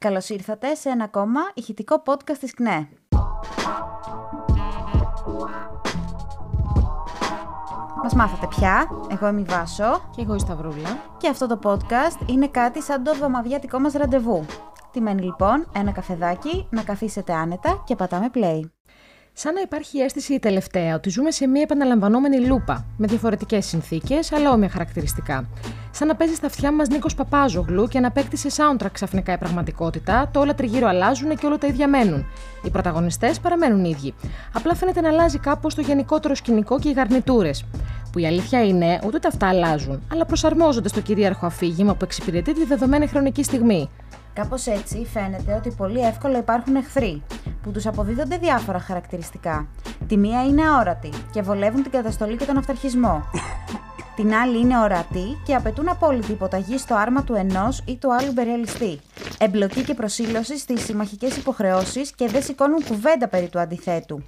Καλώς ήρθατε σε ένα ακόμα ηχητικό podcast της ΚΝΕ. Μας μάθατε πια, εγώ είμαι η Βάσο Και εγώ η Σταυρούλα. και αυτό το podcast είναι κάτι σαν το εβδομαδιάτικό μας ραντεβού. Τι μένει λοιπόν, ένα καφεδάκι, να καθίσετε άνετα και πατάμε play. Σαν να υπάρχει η αίσθηση η τελευταία ότι ζούμε σε μια επαναλαμβανόμενη λούπα, με διαφορετικές συνθήκες αλλά όμοια χαρακτηριστικά. Σαν να παίζει στα αυτιά μας Νίκος Παπάζογλου και να παίξει σε soundtrack ξαφνικά η πραγματικότητα, το όλα τριγύρω αλλάζουν και όλα τα ίδια μένουν. Οι πρωταγωνιστές παραμένουν ίδιοι. Απλά φαίνεται να αλλάζει κάπως το γενικότερο σκηνικό και οι γαρνιτούρες. Που η αλήθεια είναι ότι ούτε αυτά αλλάζουν, αλλά προσαρμόζονται στο κυρίαρχο αφήγημα που εξυπηρετεί τη δεδομένη χρονική στιγμή. Κάπως έτσι φαίνεται ότι πολύ εύκολα υπάρχουν εχθροί, που τους αποδίδονται διάφορα χαρακτηριστικά. Τη μία είναι αόρατη και βολεύουν την καταστολή και τον αυταρχισμό. Την άλλη είναι ορατή και απαιτούν απόλυτη υποταγή στο άρμα του ενός ή του άλλου υπεριαλιστή. Εμπλοκή και προσήλωση στις συμμαχικές υποχρεώσεις και δεν σηκώνουν κουβέντα περί του αντιθέτου.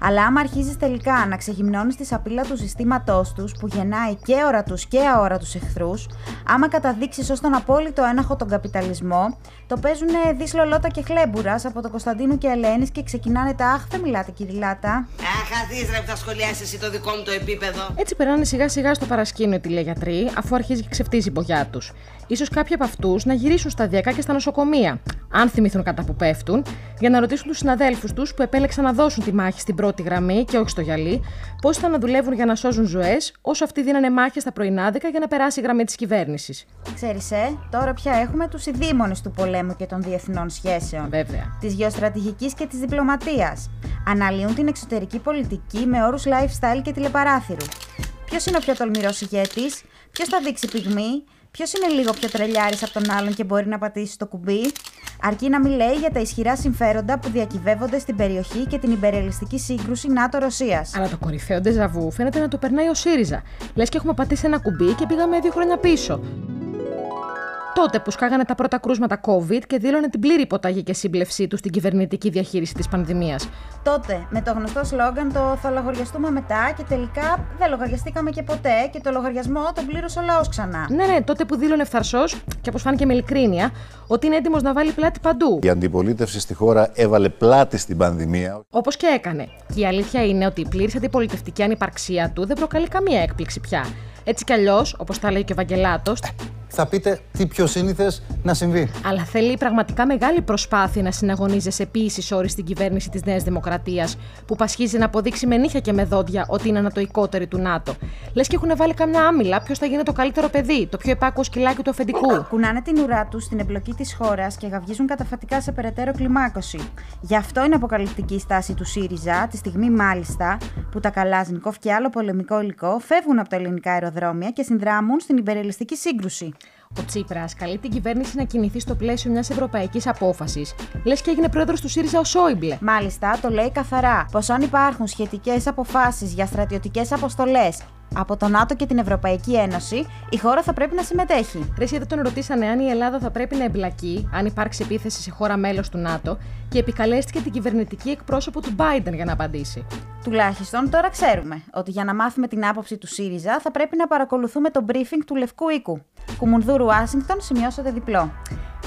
Αλλά άμα αρχίζεις τελικά να ξεγυμνώνεις τη σαπίλα του συστήματός τους που γεννάει και ορατού και αόρατου εχθρούς, άμα καταδείξεις ως τον απόλυτο έναχο τον καπιταλισμό, το παίζουν δι λολότα και χλέμπουρα από τον Κωνσταντίνο και Ελένης και ξεκινάνε τα Αχ, δεν μιλάτε, κυριλάτα. Αχ, αφήσει ρε που θα σχολιάσεις εσύ το δικό μου το επίπεδο. Έτσι περνάνε σιγά σιγά στο παρασκήνιο οι τηλεγιατροί, αφού αρχίζει και ξεφτίζει η μπογιά τους. σω κάποιοι από αυτούς να γυρίσουν σταδιακά και στα νοσοκομεία, αν θυμηθούν κατά που πέφτουν, για να ρωτήσουν τους συναδέλφους τους που επέλεξαν να δώσουν τη μάχη στην πρώτη γραμμή και όχι στο γυαλί, πώς ήταν να δουλεύουν για να σώζουν ζωές, όσο αυτοί δίνανε μάχες στα πρωινάδικα για να περάσει η γραμμή της κυβέρνησης. Ξέρεις, ε, τώρα πια έχουμε τους ειδήμονες του πολέμου και των διεθνών σχέσεων. Βέβαια. Της γεωστρατηγικής και της διπλωματίας. Αναλύουν την εξωτερική πολιτική με όρους lifestyle και τηλεπαράθυρου. Ποιος είναι ο πιο τολμηρός ηγέτης, ποιος θα δείξει πυγμή, ποιος είναι λίγο πιο τρελιάρης από τον άλλον και μπορεί να πατήσει το κουμπί; Αρκεί να μην λέει για τα ισχυρά συμφέροντα που διακυβεύονται στην περιοχή και την υπερελιστική σύγκρουση ΝΑΤΟ-Ρωσίας. Αλλά το κορυφαίο ντεζαβού φαίνεται να το περνάει ο ΣΥΡΙΖΑ. Λες και έχουμε πατήσει ένα κουμπί και πήγαμε δύο χρόνια πίσω. Τότε που σκάγανε τα πρώτα κρούσματα COVID και δήλωνε την πλήρη υποταγή και σύμπλευσή τους στην κυβερνητική διαχείριση της πανδημίας. Τότε, με το γνωστό σλόγκαν το θα λογαριαστούμε μετά και τελικά δεν λογαριαστήκαμε και ποτέ και το λογαριασμό τον πλήρωσε ο λαός ξανά. Ναι, ναι, τότε που δήλωνε ευθαρσώς και όπως φάνηκε με ειλικρίνεια, ότι είναι έτοιμος να βάλει πλάτη παντού. Η αντιπολίτευση στη χώρα έβαλε πλάτη στην πανδημία. Όπως και έκανε. Και η αλήθεια είναι ότι η πλήρης αντιπολιτευτική ανυπαρξία του δεν προκαλεί καμία έκπληξη πια. Έτσι κι αλλιώς, όπως τα λέει και ο Ευαγγελάτο, θα πείτε τι πιο σύνηθες να συμβεί. αλλά θέλει πραγματικά μεγάλη προσπάθεια να συναγωνίζεσαι επίσης όρη στην κυβέρνηση της Νέας Δημοκρατίας, που πασχίζει να αποδείξει με νύχια και με δόντια ότι είναι ανατοικότερη του ΝΑΤΟ. Λες και έχουν βάλει καμιά άμυλα ποιος θα γίνει το καλύτερο παιδί, το πιο επάκουο σκυλάκι του αφεντικού. Κουνάνε την ουρά τους στην εμπλοκή της χώρας και γαυγίζουν καταφατικά σε περαιτέρω κλιμάκωση. Γι' αυτό είναι αποκαλυπτική η στάση του ΣΥΡΙΖΑ, τη στιγμή μάλιστα που τα Καλάζνικοφ και άλλο πολεμικό υλικό φεύγουν από τα ελληνικά αεροδρόμια και συνδράμουν στην υπερελιστική σύγκρουση. Ο Τσίπρας καλεί την κυβέρνηση να κινηθεί στο πλαίσιο μιας ευρωπαϊκής απόφασης. Λες και έγινε πρόεδρος του ΣΥΡΙΖΑ ο Σόιμπλε. Μάλιστα, το λέει καθαρά πως αν υπάρχουν σχετικές αποφάσεις για στρατιωτικές αποστολές από το ΝΑΤΟ και την Ευρωπαϊκή Ένωση, η χώρα θα πρέπει να συμμετέχει. Ρε, εσύ δεν τον ρωτήσανε αν η Ελλάδα θα πρέπει να εμπλακεί, αν υπάρξει επίθεση σε χώρα μέλος του ΝΑΤΟ, και επικαλέστηκε την κυβερνητική εκπρόσωπο του Biden για να απαντήσει. Τουλάχιστον τώρα ξέρουμε ότι για να μάθουμε την άποψη του ΣΥΡΙΖΑ θα πρέπει να παρακολουθούμε το briefing του Λευκού Οίκου. Κουμουνδούρου Ουάσιγκτον σημειώσατε διπλό.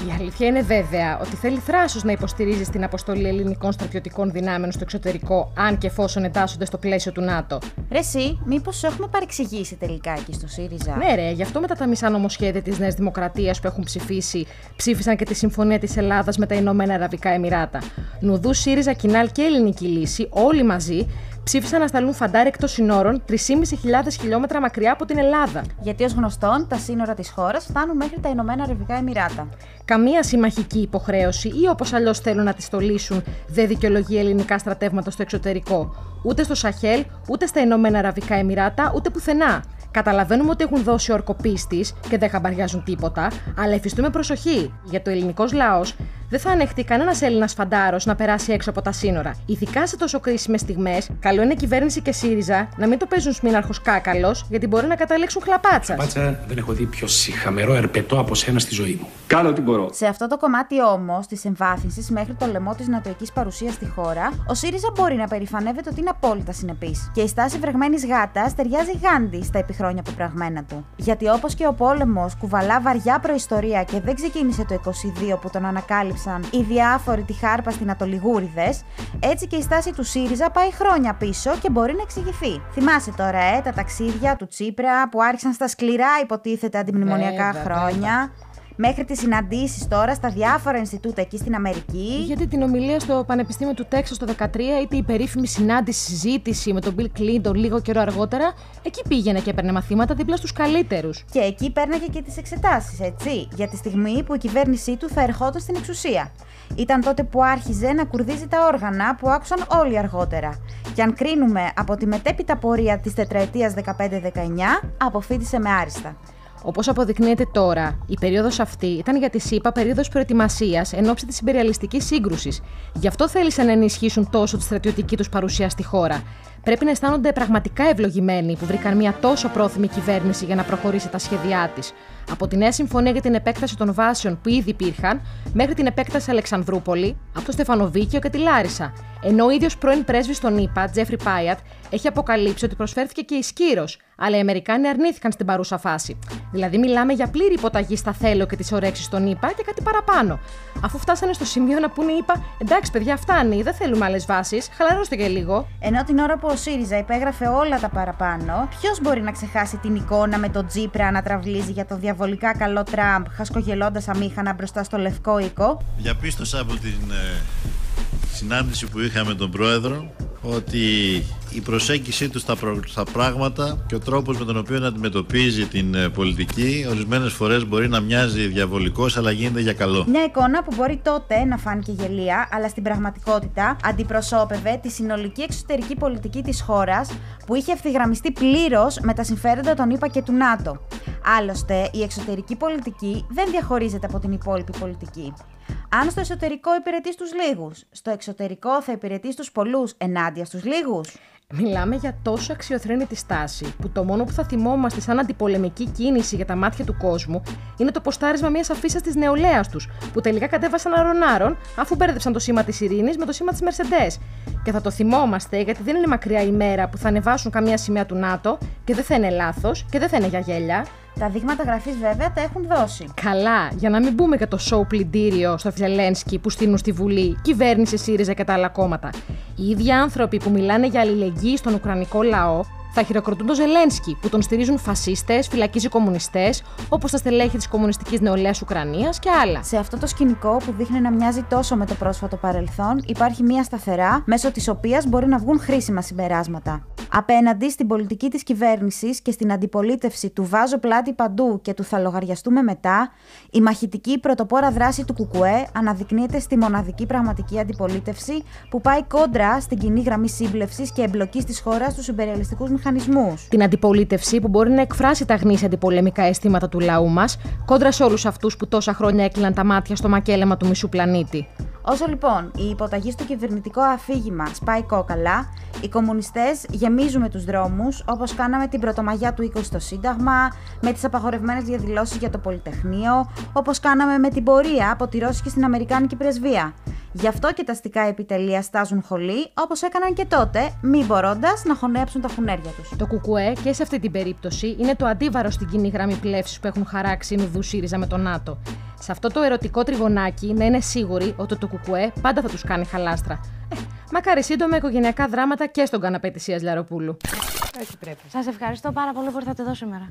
Η αλήθεια είναι βέβαια ότι θέλει θράσος να υποστηρίζει την αποστολή ελληνικών στρατιωτικών δυνάμεων στο εξωτερικό, αν και εφόσον εντάσσονται στο πλαίσιο του ΝΑΤΟ. Ρε, εσύ, μήπως σου έχουμε παρεξηγήσει τελικά εκεί στο ΣΥΡΙΖΑ; Ναι, ρε, γι' αυτό μετά τα μισά νομοσχέδια της Νέας Δημοκρατίας που έχουν ψηφίσει, ψήφισαν και τη συμφωνία της Ελλάδας με τα Ηνωμένα Αραβικά Εμμυράτα. Νουδού, ΣΥΡΙΖΑ, Κινάλ και Ελληνική Λύση, όλοι μαζί, ψήφισαν να σταλούν φαντάρι εκτός συνόρων 3.500 χιλιόμετρα μακριά από την Ελλάδα. Γιατί ως γνωστόν, τα σύνορα της χώρας φτάνουν μέχρι τα Ηνωμένα Αραβικά Εμμυράτα. Καμία συμμαχική υποχρέωση ή όπως αλλιώς θέλουν να τη στολίσουν δεν δικαιολογεί ελληνικά στρατεύματα στο εξωτερικό. Ούτε στο Σαχέλ, ούτε στα Ηνωμένα Αραβικά Εμμυράτα, ούτε πουθενά. Καταλαβαίνουμε ότι έχουν δώσει ορκοπίστης και δεν χαμπαριάζουν τίποτα, αλλά εφιστούμε προσοχή, γιατί ο ελληνικός λαός δεν θα ανεχτεί κανένας Έλληνας φαντάρος να περάσει έξω από τα σύνορα. Ειδικά σε τόσο κρίσιμες στιγμές, καλό είναι κυβέρνηση και ΣΥΡΙΖΑ να μην το παίζουν σμήναρχος κάκαλος, γιατί μπορεί να καταλήξουν χλαπάτσας. Πάτσα δεν έχω δει πιο συχαμερό ερπετό από σένα στη ζωή μου. Κάνω ό,τι μπορώ. Σε αυτό το κομμάτι όμως της εμβάθυνσης μέχρι το λαιμό της νατοική παρουσίας στη χώρα, ο ΣΥΡΙΖΑ μπορεί να περηφανεύεται ότι είναι απόλυτα συνεπής. Και η στάση βρεγμένης γάτας ταιριάζει γάντι στα επιχρόνια πεπραγμένα του. Γιατί όπως και ο πόλεμος κουβαλά βαριά προϊστορία και δεν ξεκίνησε το 22 που τον ανακάλυψε έδρασαν οι διάφοροι τη χάρπα στην Ατολιγούριδες, έτσι και η στάση του ΣΥΡΙΖΑ πάει χρόνια πίσω και μπορεί να εξηγηθεί. Θυμάσαι τώρα, ε, τα ταξίδια του Τσίπρα που άρχισαν στα σκληρά υποτίθεται αντιμνημονιακά Βέβαια, χρόνια. Μέχρι τις συναντήσεις τώρα στα διάφορα Ινστιτούτα εκεί στην Αμερική. Γιατί την ομιλία στο Πανεπιστήμιο του Τέξας το 2013, είτε η περίφημη συνάντηση, συζήτηση με τον Bill Clinton λίγο καιρό αργότερα, εκεί πήγαινε και έπαιρνε μαθήματα δίπλα στους καλύτερους. Και εκεί πέρναγε και τις εξετάσεις, έτσι, για τη στιγμή που η κυβέρνησή του θα ερχόταν στην εξουσία. Ήταν τότε που άρχιζε να κουρδίζει τα όργανα που άκουσαν όλοι αργότερα. Και αν κρίνουμε από τη μετέπειτα πορεία της τετραετίας 15-19, αποφύτησε με άριστα. Όπως αποδεικνύεται τώρα, η περίοδος αυτή ήταν για τη ΣΥΠΑ περίοδος προετοιμασίας εν ώψη της υπεριαλιστικής σύγκρουσης. Γι' αυτό θέλησαν να ενισχύσουν τόσο τη στρατιωτική τους παρουσία στη χώρα. Πρέπει να αισθάνονται πραγματικά ευλογημένοι που βρήκαν μια τόσο πρόθυμη κυβέρνηση για να προχωρήσει τα σχέδιά της. Από τη νέα συμφωνία για την επέκταση των βάσεων που ήδη υπήρχαν, μέχρι την επέκταση Αλεξανδρούπολη, από το Στεφανοβίκιο και τη Λάρισα. Ενώ ο ίδιος πρώην πρέσβης των ΗΠΑ, Τζέφρι Πάιατ, έχει αποκαλύψει ότι προσφέρθηκε και ισχύρο, αλλά οι Αμερικάνοι αρνήθηκαν στην παρούσα φάση. Δηλαδή, μιλάμε για πλήρη υποταγή στα θέλω και τις ωρέξεις των ΗΠΑ και κάτι παραπάνω. Αφού φτάσανε στο σημείο να πούνε οι ΗΠΑ, εντάξει, παιδιά, φτάνει, δεν θέλουμε άλλες βάσεις, χαλαρώστε και λίγο. Ενώ την ώρα που ο ΣΥΡΙΖΑ υπέγραφε όλα τα παραπάνω, ποιος μπορεί να ξεχάσει την εικόνα με τον Τζίπρα να τραυλίζει για το διαβολικά καλό Τραμπ, χασκογελώντας αμήχανα μπροστά στο λευκό οίκο. Διαπίστωσα από την ε, συνάντηση που είχαμε με τον Πρόεδρο ότι η προσέγγιση του στα, προ- στα πράγματα και ο τρόπος με τον οποίο αντιμετωπίζει την ε, πολιτική ορισμένες φορές μπορεί να μοιάζει διαβολικός αλλά γίνεται για καλό. Μια εικόνα που μπορεί τότε να φάνηκε γελία, αλλά στην πραγματικότητα αντιπροσώπευε τη συνολική εξωτερική πολιτική της χώρας που είχε ευθυγραμμιστεί πλήρως με τα συμφέροντα των ΗΠΑ και του ΝΑΤΟ. Άλλωστε, η εξωτερική πολιτική δεν διαχωρίζεται από την υπόλοιπη πολιτική. Αν στο εσωτερικό υπηρετείς στους λίγους, στο εξωτερικό θα υπηρετείς στους πολλούς ενάντια στους λίγους. Μιλάμε για τόσο αξιοθρύνητη στάση που το μόνο που θα θυμόμαστε σαν αντιπολεμική κίνηση για τα μάτια του κόσμου είναι το ποστάρισμα μιας αφίσας της νεολαίας τους, που τελικά κατέβασαν αρονάρων αφού μπέρδεψαν το σήμα της Ειρήνης με το σήμα της Mercedes. Και θα το θυμόμαστε γιατί δεν είναι μακριά η μέρα που θα ανεβάσουν καμία σημαία του ΝΑΤΟ και δεν θα είναι λάθος και δεν θα είναι για γέλια. Τα δείγματα γραφής βέβαια τα έχουν δώσει. Καλά, για να μην πούμε και το σοου πλυντήριο στο Φιελένσκι που στείλουν στη Βουλή, κυβέρνηση ΣΥΡΙΖΑ και τα άλλα κόμματα. Οι ίδιοι άνθρωποι που μιλάνε για αλληλεγγύη στον Ουκρανικό λαό θα χειροκροτούν τον Ζελένσκι που τον στηρίζουν φασίστες, φυλακίζει κομμουνιστές, όπως τα στελέχη της κομμουνιστικής νεολαίας Ουκρανίας και άλλα. Σε αυτό το σκηνικό που δείχνει να μοιάζει τόσο με το πρόσφατο παρελθόν, υπάρχει μία σταθερά, μέσω της οποίας μπορεί να βγουν χρήσιμα συμπεράσματα. Απέναντι στην πολιτική της κυβέρνησης και στην αντιπολίτευση του βάζω πλάτη παντού και του θα λογαριαστούμε μετά, η μαχητική πρωτοπόρα δράση του Κουκουέ αναδεικνύεται στη μοναδική πραγματική αντιπολίτευση που πάει κόντρα στην κοινή γραμμή σύμπλευσης και εμπλοκής της χώρας στους υπεριαλιστικούς μηχανισμούς. Την αντιπολίτευση που μπορεί να εκφράσει τα γνήσια αντιπολεμικά αισθήματα του λαού μας, κόντρα σε όλους αυτούς που τόσα χρόνια έκλειναν τα μάτια στο μακέλεμα του μισού πλανήτη. Όσο λοιπόν η υποταγή στο κυβερνητικό αφήγημα σπάει κόκαλα, οι κομμουνιστές γεμίζουμε τους δρόμους όπως κάναμε την πρωτομαγιά του 20 στο Σύνταγμα, με τις απαγορευμένες διαδηλώσεις για το Πολυτεχνείο, όπως κάναμε με την πορεία από τη Ρώση και στην Αμερικάνικη πρεσβεία. Γι' αυτό και τα αστικά επιτελεία στάζουν χολή, όπως έκαναν και τότε, μη μπορώντας να χωνέψουν τα φουνέρια τους. Το Κουκουέ και σε αυτή την περίπτωση είναι το αντίβαρο στην κοινή γραμμή πλεύσης που έχουν χαράξει η Νουδού ΣΥΡΙΖΑ με τον ΝΑΤΟ. Σε αυτό το ερωτικό τριγωνάκι να είναι σίγουροι ότι το Κουκουέ πάντα θα τους κάνει χαλάστρα. Ε, μακάρι σύντομα οικογενειακά δράματα και στον καναπέ της Ίας Λιαροπούλου. Σας ευχαριστώ πάρα πολύ που ήρθατε εδώ σήμερα.